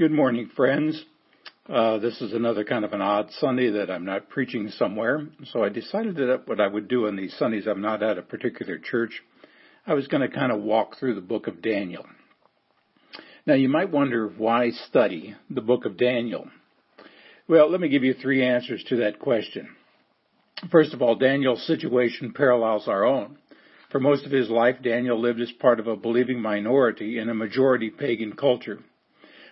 Good morning, friends. Uh, this is another kind of an odd Sunday that I'm not preaching somewhere, so I decided that what I would do on these Sundays I'm not at a particular church, I was going to kind of walk through the book of Daniel. Now you might wonder why study the book of Daniel. Well, let me give you three answers to that question. First of all, Daniel's situation parallels our own. For most of his life, Daniel lived as part of a believing minority in a majority pagan culture.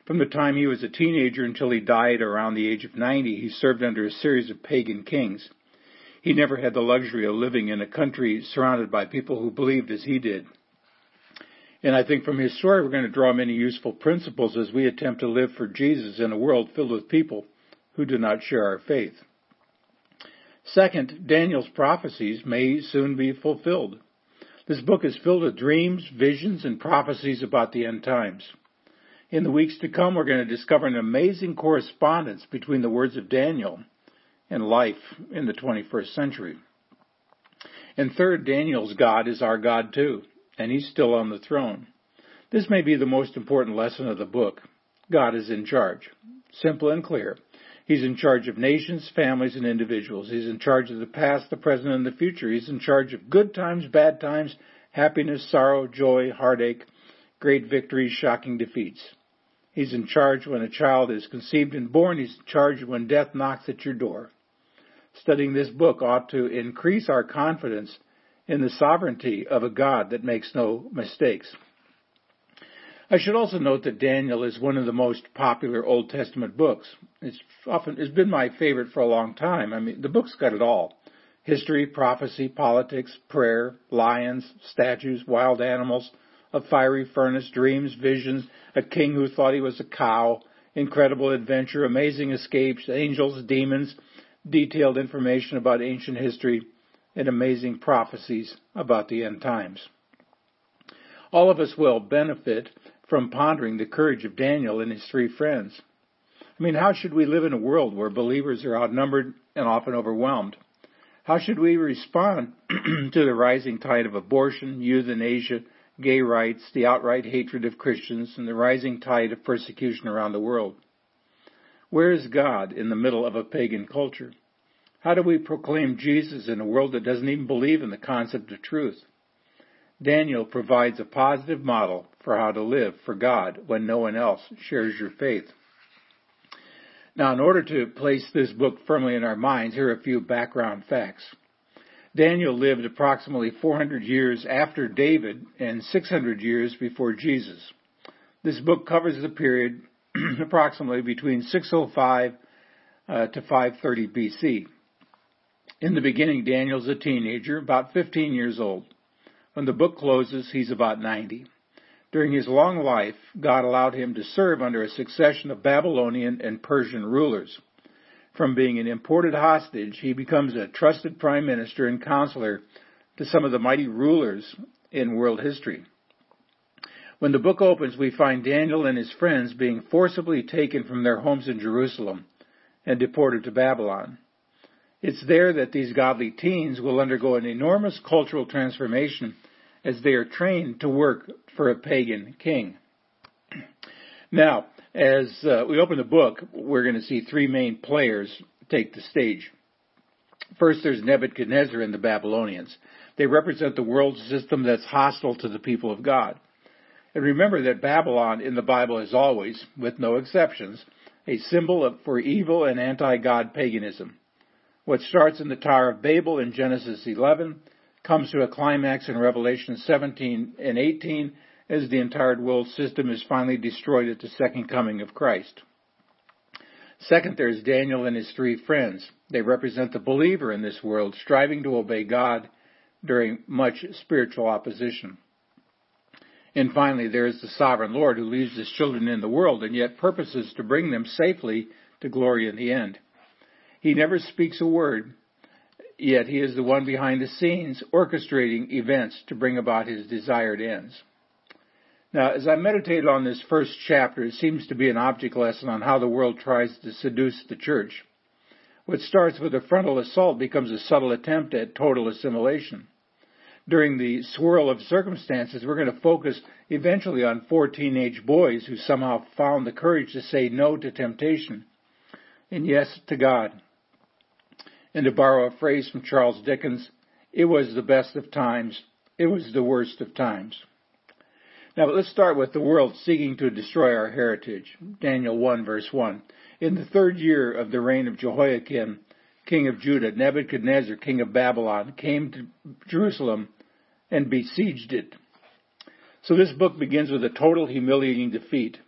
From the time he was a teenager until he died around the age of 90, he served under a series of pagan kings. He never had the luxury of living in a country surrounded by people who believed as he did. And I think from his story we're going to draw many useful principles as we attempt to live for Jesus in a world filled with people who do not share our faith. Second, Daniel's prophecies may soon be fulfilled. This book is filled with dreams, visions, and prophecies about the end times. In the weeks to come, we're going to discover an amazing correspondence between the words of Daniel and life in the 21st century. And third, Daniel's God is our God too, and he's still on the throne. This may be the most important lesson of the book. God is in charge. Simple and clear. He's in charge of nations, families, and individuals. He's in charge of the past, the present, and the future. He's in charge of good times, bad times, happiness, sorrow, joy, heartache, great victories, shocking defeats. He's in charge when a child is conceived and born. He's in charge when death knocks at your door. Studying this book ought to increase our confidence in the sovereignty of a God that makes no mistakes. I should also note that Daniel is one of the most popular Old Testament books. It's often it's been my favorite for a long time. I mean, the book's got it all. History, prophecy, politics, prayer, lions, statues, wild animals, a fiery furnace, dreams, visions, a king who thought he was a cow, incredible adventure, amazing escapes, angels, demons, detailed information about ancient history, and amazing prophecies about the end times. All of us will benefit from pondering the courage of Daniel and his three friends. I mean, how should we live in a world where believers are outnumbered and often overwhelmed? How should we respond to the rising tide of abortion, euthanasia, gay rights, the outright hatred of Christians, and the rising tide of persecution around the world. Where is God in the middle of a pagan culture? How do we proclaim Jesus in a world that doesn't even believe in the concept of truth? Daniel provides a positive model for how to live for God when no one else shares your faith. Now, in order to place this book firmly in our minds, here are a few background facts. Daniel lived approximately 400 years after David and 600 years before Jesus. This book covers the period approximately between 605 uh, to 530 BC. In the beginning, Daniel's a teenager, about 15 years old. When the book closes, he's about 90. During his long life, God allowed him to serve under a succession of Babylonian and Persian rulers. From being an imported hostage, he becomes a trusted prime minister and counselor to some of the mighty rulers in world history. When the book opens, we find Daniel and his friends being forcibly taken from their homes in Jerusalem and deported to Babylon. It's there that these godly teens will undergo an enormous cultural transformation as they are trained to work for a pagan king. Now, as uh, we open the book, we're going to see three main players take the stage. First, there's Nebuchadnezzar and the Babylonians. They represent the world system that's hostile to the people of God. And remember that Babylon in the Bible is always, with no exceptions, a symbol of, for evil and anti-God paganism. What starts in the Tower of Babel in Genesis 11 comes to a climax in Revelation 17 and 18 as the entire world system is finally destroyed at the second coming of Christ. Second, there's Daniel and his three friends. They represent the believer in this world, striving to obey God during much spiritual opposition. And finally, there is the sovereign Lord who leaves his children in the world and yet purposes to bring them safely to glory in the end. He never speaks a word, yet he is the one behind the scenes orchestrating events to bring about his desired ends. Now, as I meditated on this first chapter, it seems to be an object lesson on how the world tries to seduce the church. What starts with a frontal assault becomes a subtle attempt at total assimilation. during the swirl of circumstances, we're going to focus eventually on four teenage boys who somehow found the courage to say no to temptation and yes to God. And to borrow a phrase from Charles Dickens, it was the best of times, it was the worst of times. Now let's start with the world seeking to destroy our heritage. Daniel 1 verse 1. In the third year of the reign of Jehoiakim, king of Judah, Nebuchadnezzar, king of Babylon, came to Jerusalem and besieged it. So this book begins with a total humiliating defeat.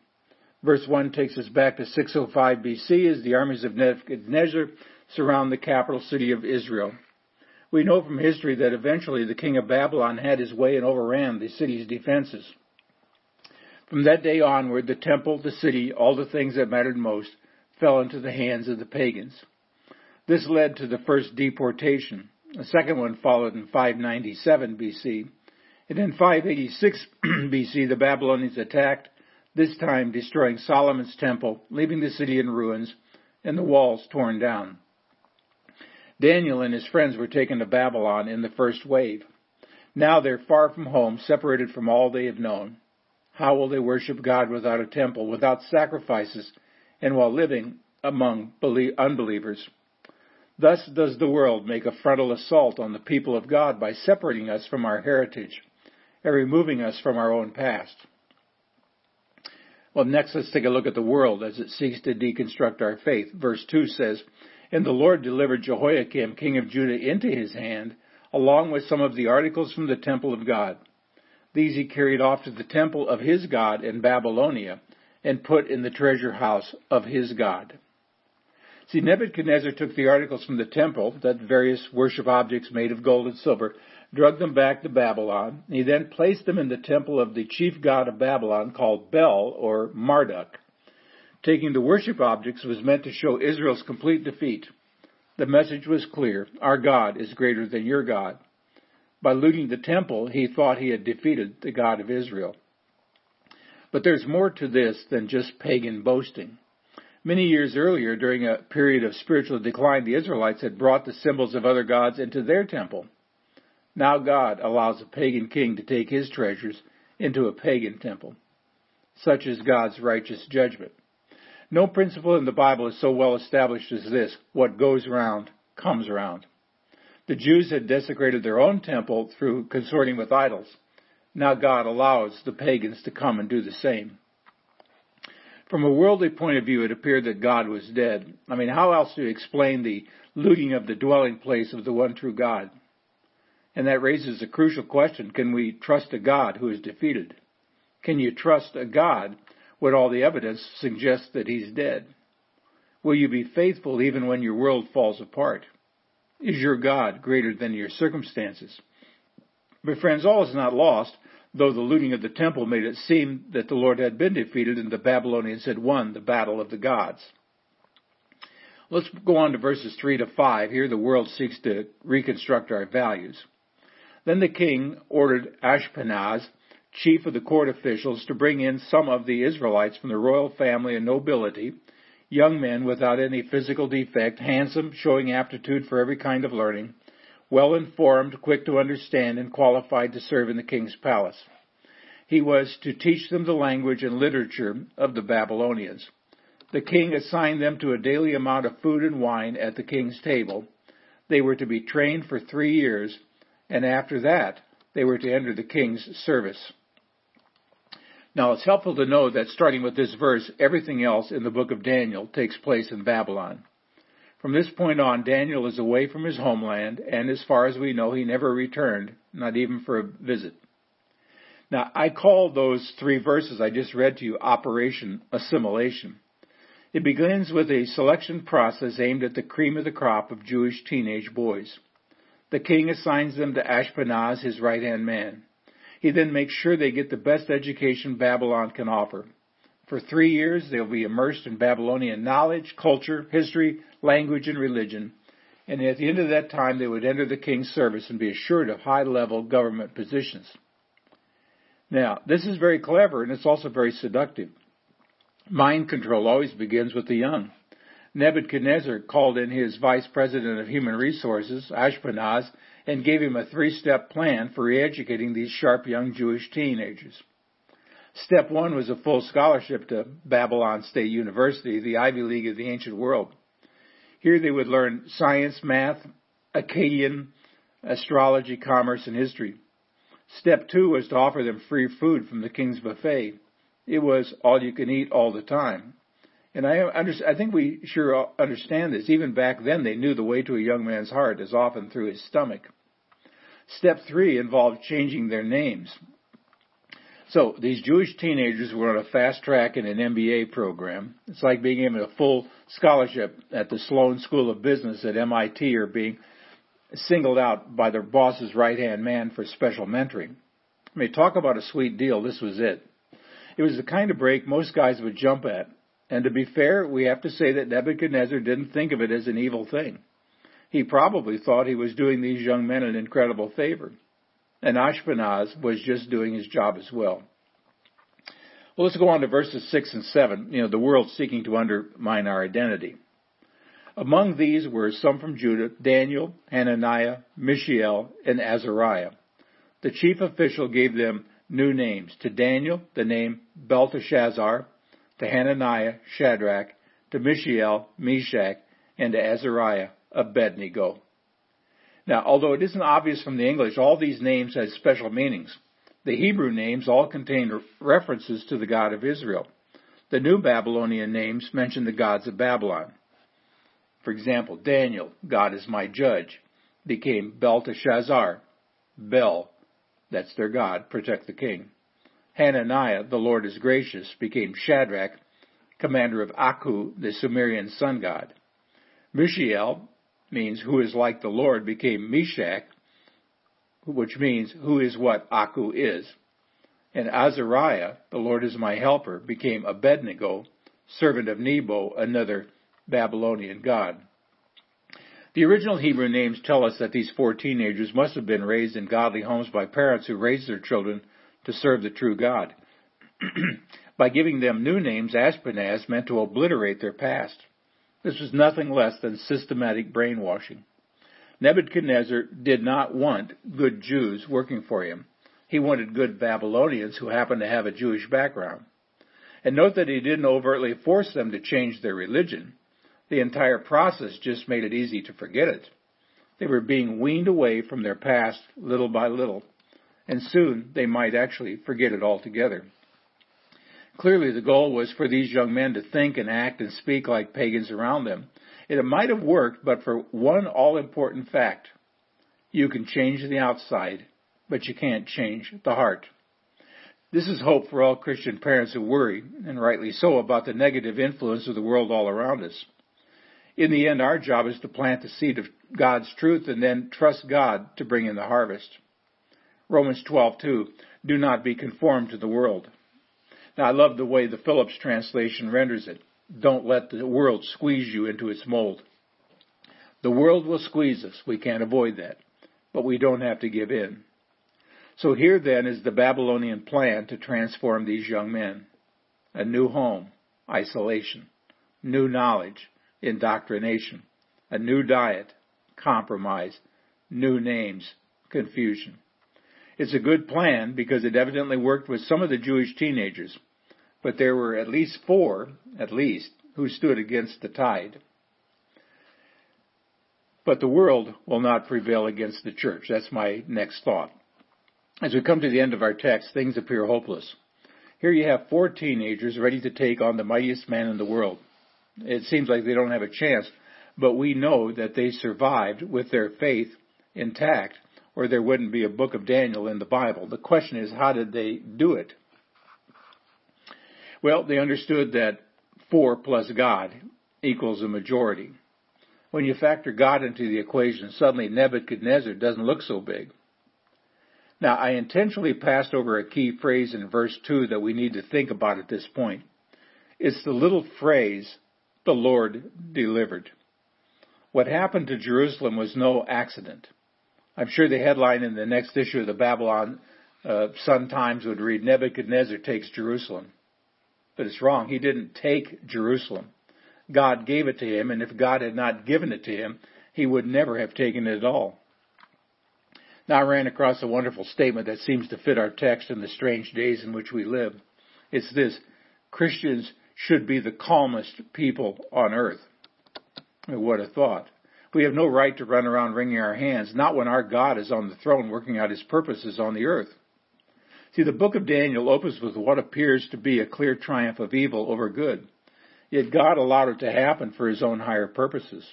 Verse 1 takes us back to 605 BC as the armies of Nebuchadnezzar surround the capital city of Israel. We know from history that eventually the king of Babylon had his way and overran the city's defenses. From that day onward, the temple, the city, all the things that mattered most, fell into the hands of the pagans. This led to the first deportation. A second one followed in 597 BC. And in 586 BC, the Babylonians attacked, this time destroying Solomon's temple, leaving the city in ruins and the walls torn down. Daniel and his friends were taken to Babylon in the first wave. Now they're far from home, separated from all they have known. How will they worship God without a temple, without sacrifices, and while living among unbelievers? Thus does the world make a frontal assault on the people of God by separating us from our heritage and removing us from our own past. Well, next let's take a look at the world as it seeks to deconstruct our faith. Verse 2 says, And the Lord delivered Jehoiakim, king of Judah, into his hand, along with some of the articles from the temple of God. These he carried off to the temple of his God in Babylonia, and put in the treasure house of his God. See, Nebuchadnezzar took the articles from the temple, that various worship objects made of gold and silver, drugged them back to Babylon. He then placed them in the temple of the chief god of Babylon called Bel or Marduk. Taking the worship objects was meant to show Israel's complete defeat. The message was clear. Our God is greater than your God. By looting the temple, he thought he had defeated the God of Israel. But there's more to this than just pagan boasting. Many years earlier, during a period of spiritual decline, the Israelites had brought the symbols of other gods into their temple. Now God allows a pagan king to take his treasures into a pagan temple. Such is God's righteous judgment. No principle in the Bible is so well established as this what goes around comes around. The Jews had desecrated their own temple through consorting with idols. Now God allows the pagans to come and do the same. From a worldly point of view, it appeared that God was dead. I mean, how else do you explain the looting of the dwelling place of the one true God? And that raises a crucial question. Can we trust a God who is defeated? Can you trust a God when all the evidence suggests that he's dead? Will you be faithful even when your world falls apart? Is your God greater than your circumstances? But friends, all is not lost, though the looting of the temple made it seem that the Lord had been defeated and the Babylonians had won the battle of the gods. Let's go on to verses 3 to 5. Here the world seeks to reconstruct our values. Then the king ordered Ashpenaz, chief of the court officials, to bring in some of the Israelites from the royal family and nobility, young men without any physical defect, handsome, showing aptitude for every kind of learning, well informed, quick to understand, and qualified to serve in the king's palace. He was to teach them the language and literature of the Babylonians. The king assigned them to a daily amount of food and wine at the king's table. They were to be trained for three years and after that, they were to enter the king's service. Now, it's helpful to know that starting with this verse, everything else in the book of Daniel takes place in Babylon. From this point on, Daniel is away from his homeland, and as far as we know, he never returned, not even for a visit. Now, I call those three verses I just read to you Operation Assimilation. It begins with a selection process aimed at the cream of the crop of Jewish teenage boys. The king assigns them to Ashpenaz, his right hand man. He then makes sure they get the best education Babylon can offer. For three years, they'll be immersed in Babylonian knowledge, culture, history, language, and religion. And at the end of that time, they would enter the king's service and be assured of high level government positions. Now, this is very clever and it's also very seductive. Mind control always begins with the young. Nebuchadnezzar called in his vice president of human resources, Ashpenaz, and gave him a three-step plan for re-educating these sharp young Jewish teenagers. Step one was a full scholarship to Babylon State University, the Ivy League of the ancient world. Here they would learn science, math, Akkadian, astrology, commerce, and history. Step two was to offer them free food from the king's buffet. It was all you can eat all the time. And I, under, I think we sure understand this. Even back then, they knew the way to a young man's heart is often through his stomach. Step three involved changing their names. So these Jewish teenagers were on a fast track in an MBA program. It's like being given a full scholarship at the Sloan School of Business at MIT or being singled out by their boss's right hand man for special mentoring. I mean, talk about a sweet deal. This was it. It was the kind of break most guys would jump at. And to be fair, we have to say that Nebuchadnezzar didn't think of it as an evil thing. He probably thought he was doing these young men an incredible favor. And Ashpenaz was just doing his job as well. Well, let's go on to verses 6 and 7. You know, the world seeking to undermine our identity. Among these were some from Judah, Daniel, Hananiah, Mishael, and Azariah. The chief official gave them new names. To Daniel, the name Belteshazzar, to Hananiah, Shadrach, to Mishael, Meshach, and to Azariah, Abednego. Now, although it isn't obvious from the English, all these names had special meanings. The Hebrew names all contain references to the God of Israel. The new Babylonian names mention the gods of Babylon. For example, Daniel, God is my judge, became Belteshazzar, Bel, that's their God, protect the king. Hananiah, the Lord is gracious, became Shadrach, commander of Aku, the Sumerian sun god. Mishael means who is like the Lord, became Meshach, which means who is what Aku is. And Azariah, the Lord is my helper, became Abednego, servant of Nebo, another Babylonian god. The original Hebrew names tell us that these four teenagers must have been raised in godly homes by parents who raised their children to serve the true God. by giving them new names, Ashpenaz meant to obliterate their past. This was nothing less than systematic brainwashing. Nebuchadnezzar did not want good Jews working for him. He wanted good Babylonians who happened to have a Jewish background. And note that he didn't overtly force them to change their religion. The entire process just made it easy to forget it. They were being weaned away from their past little by little, and soon they might actually forget it altogether. Clearly, the goal was for these young men to think and act and speak like pagans around them. It might have worked, but for one all important fact you can change the outside, but you can't change the heart. This is hope for all Christian parents who worry, and rightly so, about the negative influence of the world all around us. In the end, our job is to plant the seed of God's truth and then trust God to bring in the harvest. Romans 12:2 Do not be conformed to the world. Now I love the way the Phillips translation renders it. Don't let the world squeeze you into its mold. The world will squeeze us. We can't avoid that. But we don't have to give in. So here then is the Babylonian plan to transform these young men. A new home, isolation, new knowledge, indoctrination, a new diet, compromise, new names, confusion. It's a good plan because it evidently worked with some of the Jewish teenagers, but there were at least four, at least, who stood against the tide. But the world will not prevail against the church. That's my next thought. As we come to the end of our text, things appear hopeless. Here you have four teenagers ready to take on the mightiest man in the world. It seems like they don't have a chance, but we know that they survived with their faith intact, or there wouldn't be a book of Daniel in the Bible. The question is, how did they do it? Well, they understood that four plus God equals a majority. When you factor God into the equation, suddenly Nebuchadnezzar doesn't look so big. Now, I intentionally passed over a key phrase in verse 2 that we need to think about at this point. It's the little phrase, the Lord delivered. What happened to Jerusalem was no accident. I'm sure the headline in the next issue of the Babylon uh, Sun Times would read Nebuchadnezzar takes Jerusalem. But it's wrong. He didn't take Jerusalem. God gave it to him, and if God had not given it to him, he would never have taken it at all. Now I ran across a wonderful statement that seems to fit our text in the strange days in which we live. It's this Christians should be the calmest people on earth. What a thought. We have no right to run around wringing our hands, not when our God is on the throne working out his purposes on the earth. See, the book of Daniel opens with what appears to be a clear triumph of evil over good. Yet God allowed it to happen for his own higher purposes.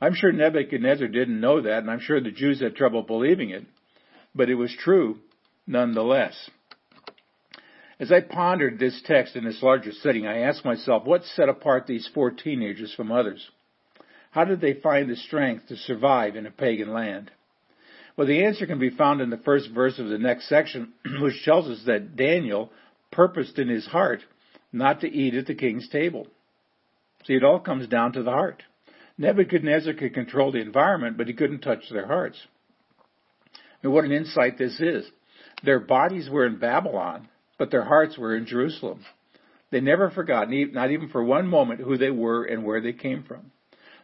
I'm sure Nebuchadnezzar didn't know that, and I'm sure the Jews had trouble believing it, but it was true nonetheless. As I pondered this text in this larger setting, I asked myself, what set apart these four teenagers from others? How did they find the strength to survive in a pagan land? Well, the answer can be found in the first verse of the next section, which tells us that Daniel purposed in his heart not to eat at the king's table. See, it all comes down to the heart. Nebuchadnezzar could control the environment, but he couldn't touch their hearts. And what an insight this is. Their bodies were in Babylon, but their hearts were in Jerusalem. They never forgot, not even for one moment, who they were and where they came from.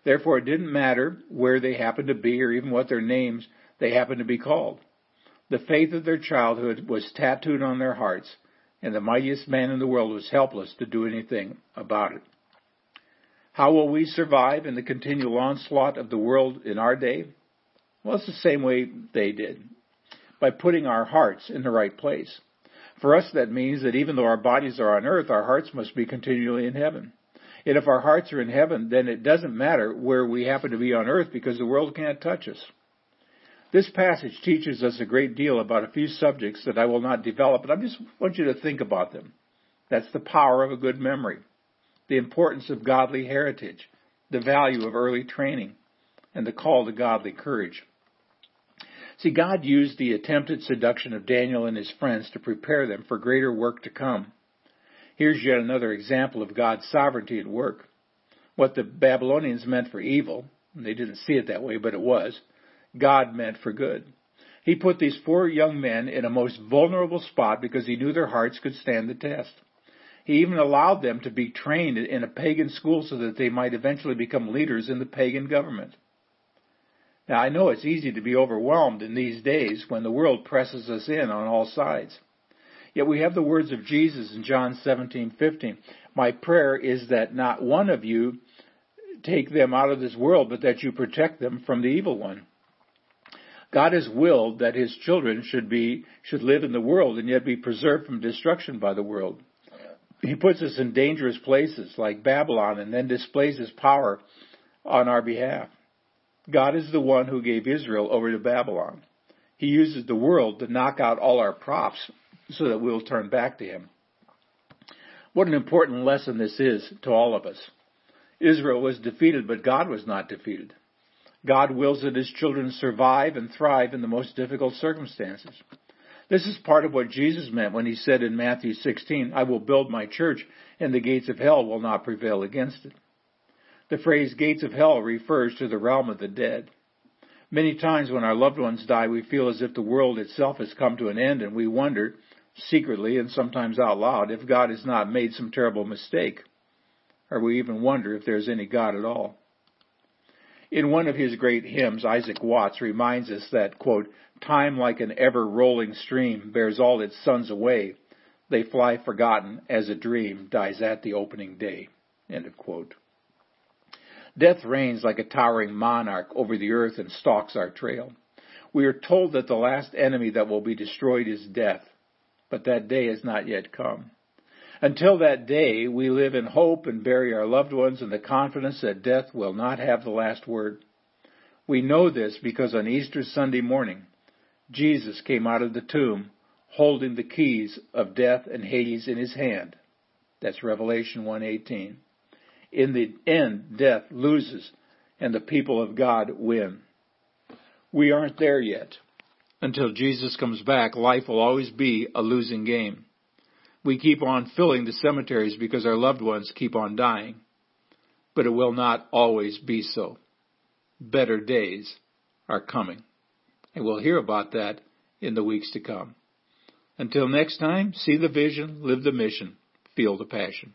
Therefore, it didn't matter where they happened to be or even what their names they happened to be called. The faith of their childhood was tattooed on their hearts, and the mightiest man in the world was helpless to do anything about it. How will we survive in the continual onslaught of the world in our day? Well, it's the same way they did. By putting our hearts in the right place. For us, that means that even though our bodies are on earth, our hearts must be continually in heaven. And if our hearts are in heaven, then it doesn't matter where we happen to be on earth because the world can't touch us. This passage teaches us a great deal about a few subjects that I will not develop, but I just want you to think about them. That's the power of a good memory, the importance of godly heritage, the value of early training, and the call to godly courage. See, God used the attempted seduction of Daniel and his friends to prepare them for greater work to come. Here's yet another example of God's sovereignty at work. What the Babylonians meant for evil, they didn't see it that way, but it was, God meant for good. He put these four young men in a most vulnerable spot because he knew their hearts could stand the test. He even allowed them to be trained in a pagan school so that they might eventually become leaders in the pagan government. Now I know it's easy to be overwhelmed in these days when the world presses us in on all sides. Yet we have the words of Jesus in John 17:15. My prayer is that not one of you take them out of this world, but that you protect them from the evil one. God has willed that his children should be should live in the world and yet be preserved from destruction by the world. He puts us in dangerous places like Babylon and then displays his power on our behalf. God is the one who gave Israel over to Babylon. He uses the world to knock out all our props so that we'll turn back to Him. What an important lesson this is to all of us. Israel was defeated, but God was not defeated. God wills that His children survive and thrive in the most difficult circumstances. This is part of what Jesus meant when He said in Matthew 16, I will build my church and the gates of hell will not prevail against it. The phrase gates of hell refers to the realm of the dead. Many times when our loved ones die, we feel as if the world itself has come to an end and we wonder secretly and sometimes out loud if God has not made some terrible mistake, or we even wonder if there's any God at all. In one of his great hymns, Isaac Watts reminds us that, quote, time like an ever rolling stream bears all its sons away. They fly forgotten as a dream dies at the opening day. End of quote. Death reigns like a towering monarch over the earth and stalks our trail. We are told that the last enemy that will be destroyed is death but that day has not yet come. Until that day, we live in hope and bury our loved ones in the confidence that death will not have the last word. We know this because on Easter Sunday morning, Jesus came out of the tomb holding the keys of death and Hades in his hand. That's Revelation 1:18. In the end, death loses and the people of God win. We aren't there yet until Jesus comes back, life will always be a losing game. We keep on filling the cemeteries because our loved ones keep on dying. But it will not always be so. Better days are coming. And we'll hear about that in the weeks to come. Until next time, see the vision, live the mission, feel the passion.